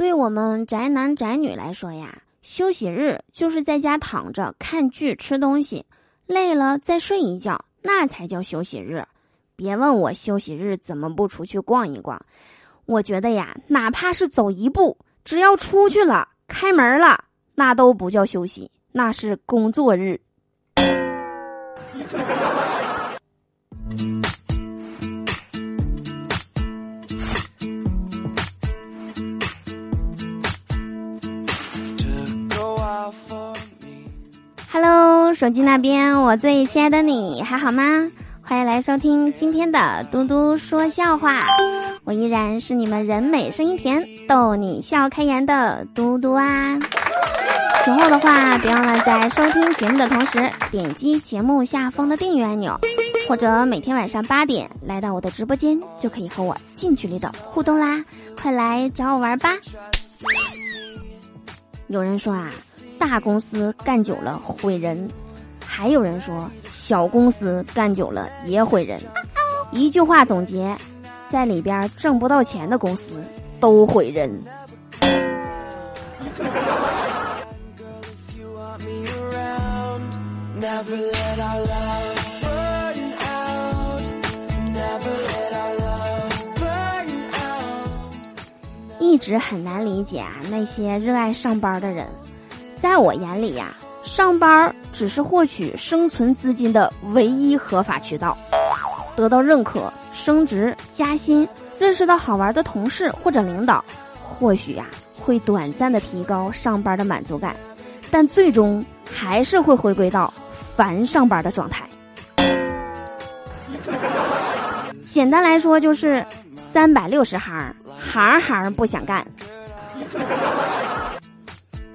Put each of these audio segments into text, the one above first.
对我们宅男宅女来说呀，休息日就是在家躺着看剧、吃东西，累了再睡一觉，那才叫休息日。别问我休息日怎么不出去逛一逛，我觉得呀，哪怕是走一步，只要出去了、开门了，那都不叫休息，那是工作日。手机那边，我最亲爱的你还好吗？欢迎来收听今天的嘟嘟说笑话，我依然是你们人美声音甜、逗你笑开颜的嘟嘟啊！喜欢我的话，别忘了在收听节目的同时点击节目下方的订阅按钮，或者每天晚上八点来到我的直播间，就可以和我近距离的互动啦！快来找我玩吧！有人说啊，大公司干久了毁人。还有人说，小公司干久了也毁人。一句话总结，在里边挣不到钱的公司都毁人。一直很难理解啊，那些热爱上班的人，在我眼里呀。上班只是获取生存资金的唯一合法渠道，得到认可、升职加薪、认识到好玩的同事或者领导，或许呀会短暂的提高上班的满足感，但最终还是会回归到烦上班的状态。简单来说就是三百六十行，行行不想干。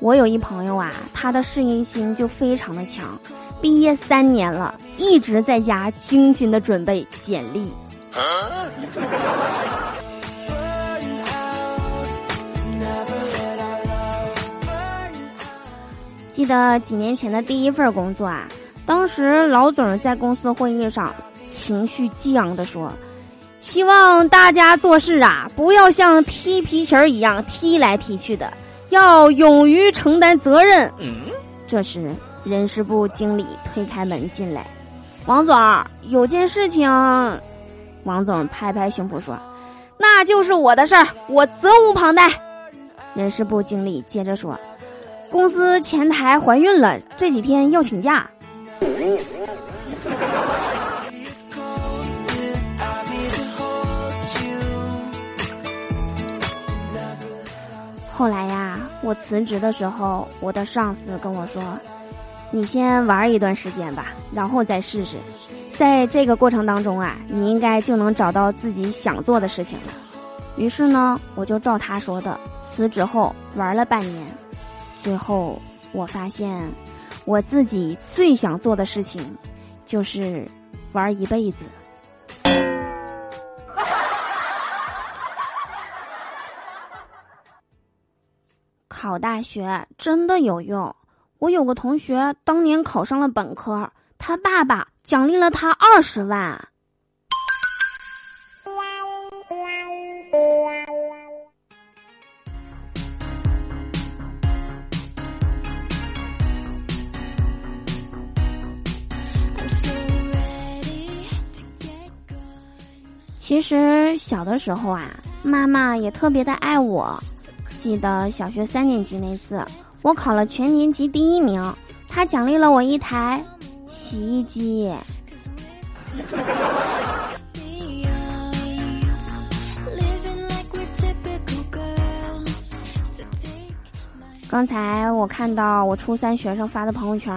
我有一朋友啊，他的适应性就非常的强，毕业三年了，一直在家精心的准备简历。记得几年前的第一份工作啊，当时老总在公司会议上情绪激昂的说：“希望大家做事啊，不要像踢皮球一样踢来踢去的。”要勇于承担责任。这时，人事部经理推开门进来，王总有件事情。王总拍拍胸脯说：“那就是我的事儿，我责无旁贷。”人事部经理接着说：“公司前台怀孕了，这几天要请假。”后来呀，我辞职的时候，我的上司跟我说：“你先玩一段时间吧，然后再试试。在这个过程当中啊，你应该就能找到自己想做的事情了。”于是呢，我就照他说的辞职后玩了半年，最后我发现，我自己最想做的事情，就是玩一辈子。考大学真的有用。我有个同学当年考上了本科，他爸爸奖励了他二十万。其实小的时候啊，妈妈也特别的爱我。记得小学三年级那次，我考了全年级第一名，他奖励了我一台洗衣机。刚才我看到我初三学生发的朋友圈，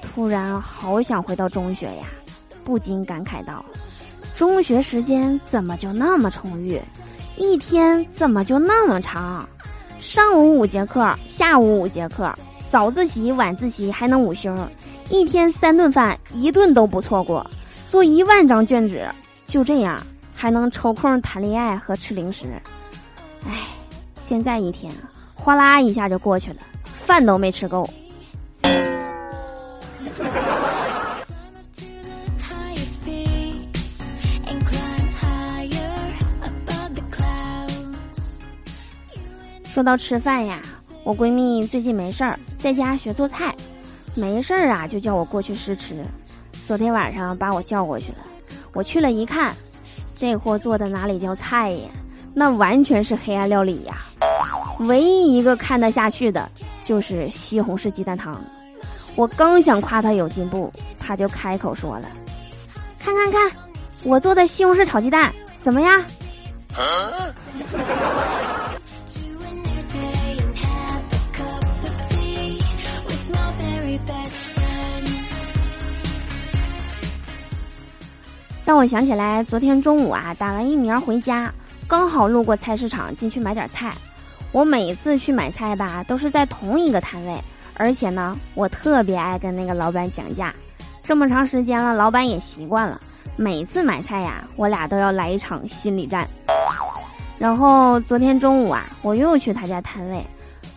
突然好想回到中学呀，不禁感慨道：中学时间怎么就那么充裕？一天怎么就那么长？上午五节课，下午五节课，早自习、晚自习还能午休，一天三顿饭，一顿都不错过。做一万张卷纸，就这样还能抽空谈恋爱和吃零食。唉，现在一天哗啦一下就过去了，饭都没吃够。说到吃饭呀，我闺蜜最近没事儿，在家学做菜，没事儿啊就叫我过去试吃。昨天晚上把我叫过去了，我去了一看，这货做的哪里叫菜呀？那完全是黑暗料理呀！唯一一个看得下去的就是西红柿鸡蛋汤。我刚想夸他有进步，他就开口说了：“看看看，我做的西红柿炒鸡蛋怎么样？”让我想起来，昨天中午啊，打完疫苗回家，刚好路过菜市场，进去买点菜。我每次去买菜吧，都是在同一个摊位，而且呢，我特别爱跟那个老板讲价。这么长时间了，老板也习惯了。每次买菜呀，我俩都要来一场心理战。然后昨天中午啊，我又去他家摊位，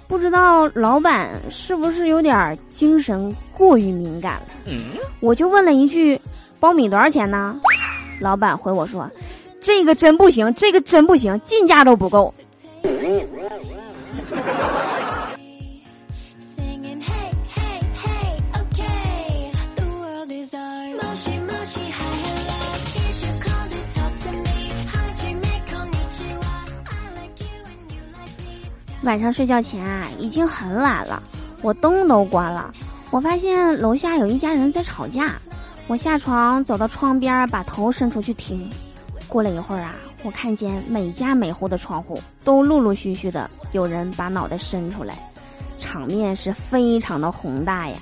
不知道老板是不是有点精神过于敏感了，我就问了一句。苞米多少钱呢？老板回我说：“这个真不行，这个真不行，进价都不够。”晚上睡觉前啊，已经很晚了，我灯都关了，我发现楼下有一家人在吵架。我下床走到窗边，把头伸出去听。过了一会儿啊，我看见每家每户的窗户都陆陆续续的有人把脑袋伸出来，场面是非常的宏大呀。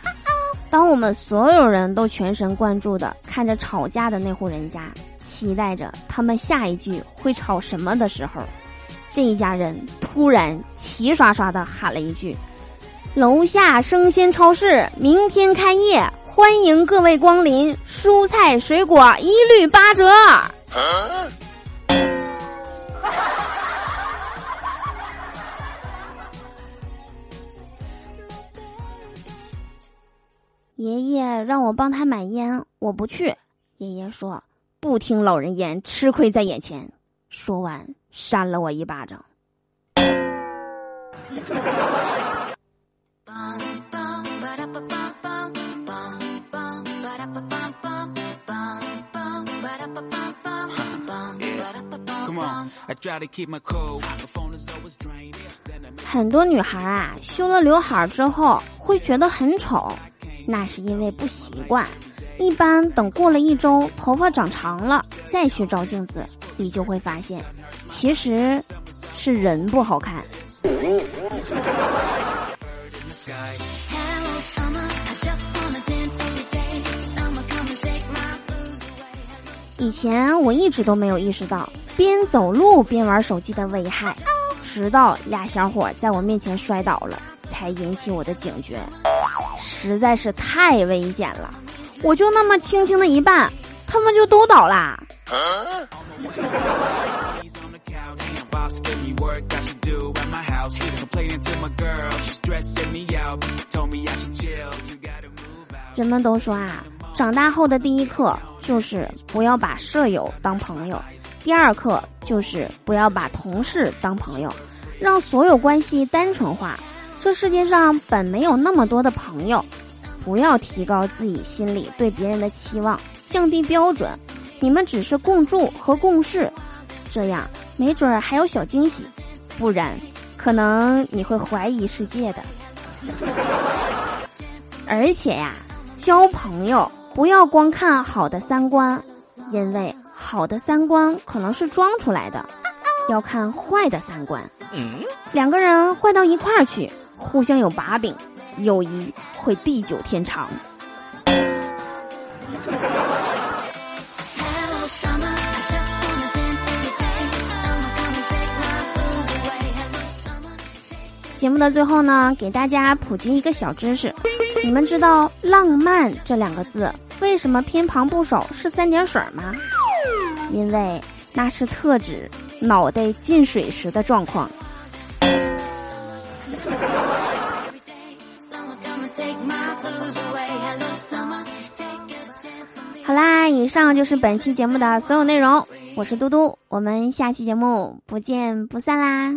当我们所有人都全神贯注的看着吵架的那户人家，期待着他们下一句会吵什么的时候，这一家人突然齐刷刷的喊了一句：“楼下生鲜超市明天开业。”欢迎各位光临，蔬菜水果一律八折。爷爷让我帮他买烟，我不去。爷爷说：“不听老人言，吃亏在眼前。”说完，扇了我一巴掌。很多女孩啊，修了刘海之后会觉得很丑，那是因为不习惯。一般等过了一周，头发长长了，再去照镜子，你就会发现，其实是人不好看。以前我一直都没有意识到边走路边玩手机的危害，直到俩小伙在我面前摔倒了，才引起我的警觉。实在是太危险了，我就那么轻轻的一绊，他们就都倒啦。人们都说啊。长大后的第一课就是不要把舍友当朋友，第二课就是不要把同事当朋友，让所有关系单纯化。这世界上本没有那么多的朋友，不要提高自己心里对别人的期望，降低标准。你们只是共住和共事，这样没准儿还有小惊喜，不然可能你会怀疑世界的。而且呀，交朋友。不要光看好的三观，因为好的三观可能是装出来的，要看坏的三观。两个人坏到一块儿去，互相有把柄，友谊会地久天长。节目的最后呢给大家普及一个小知识。你们知道浪漫这两个字为什么偏旁部首是三点水吗？因为那是特指脑袋进水时的状况。好啦，以上就是本期节目的所有内容。我是嘟嘟，我们下期节目不见不散啦！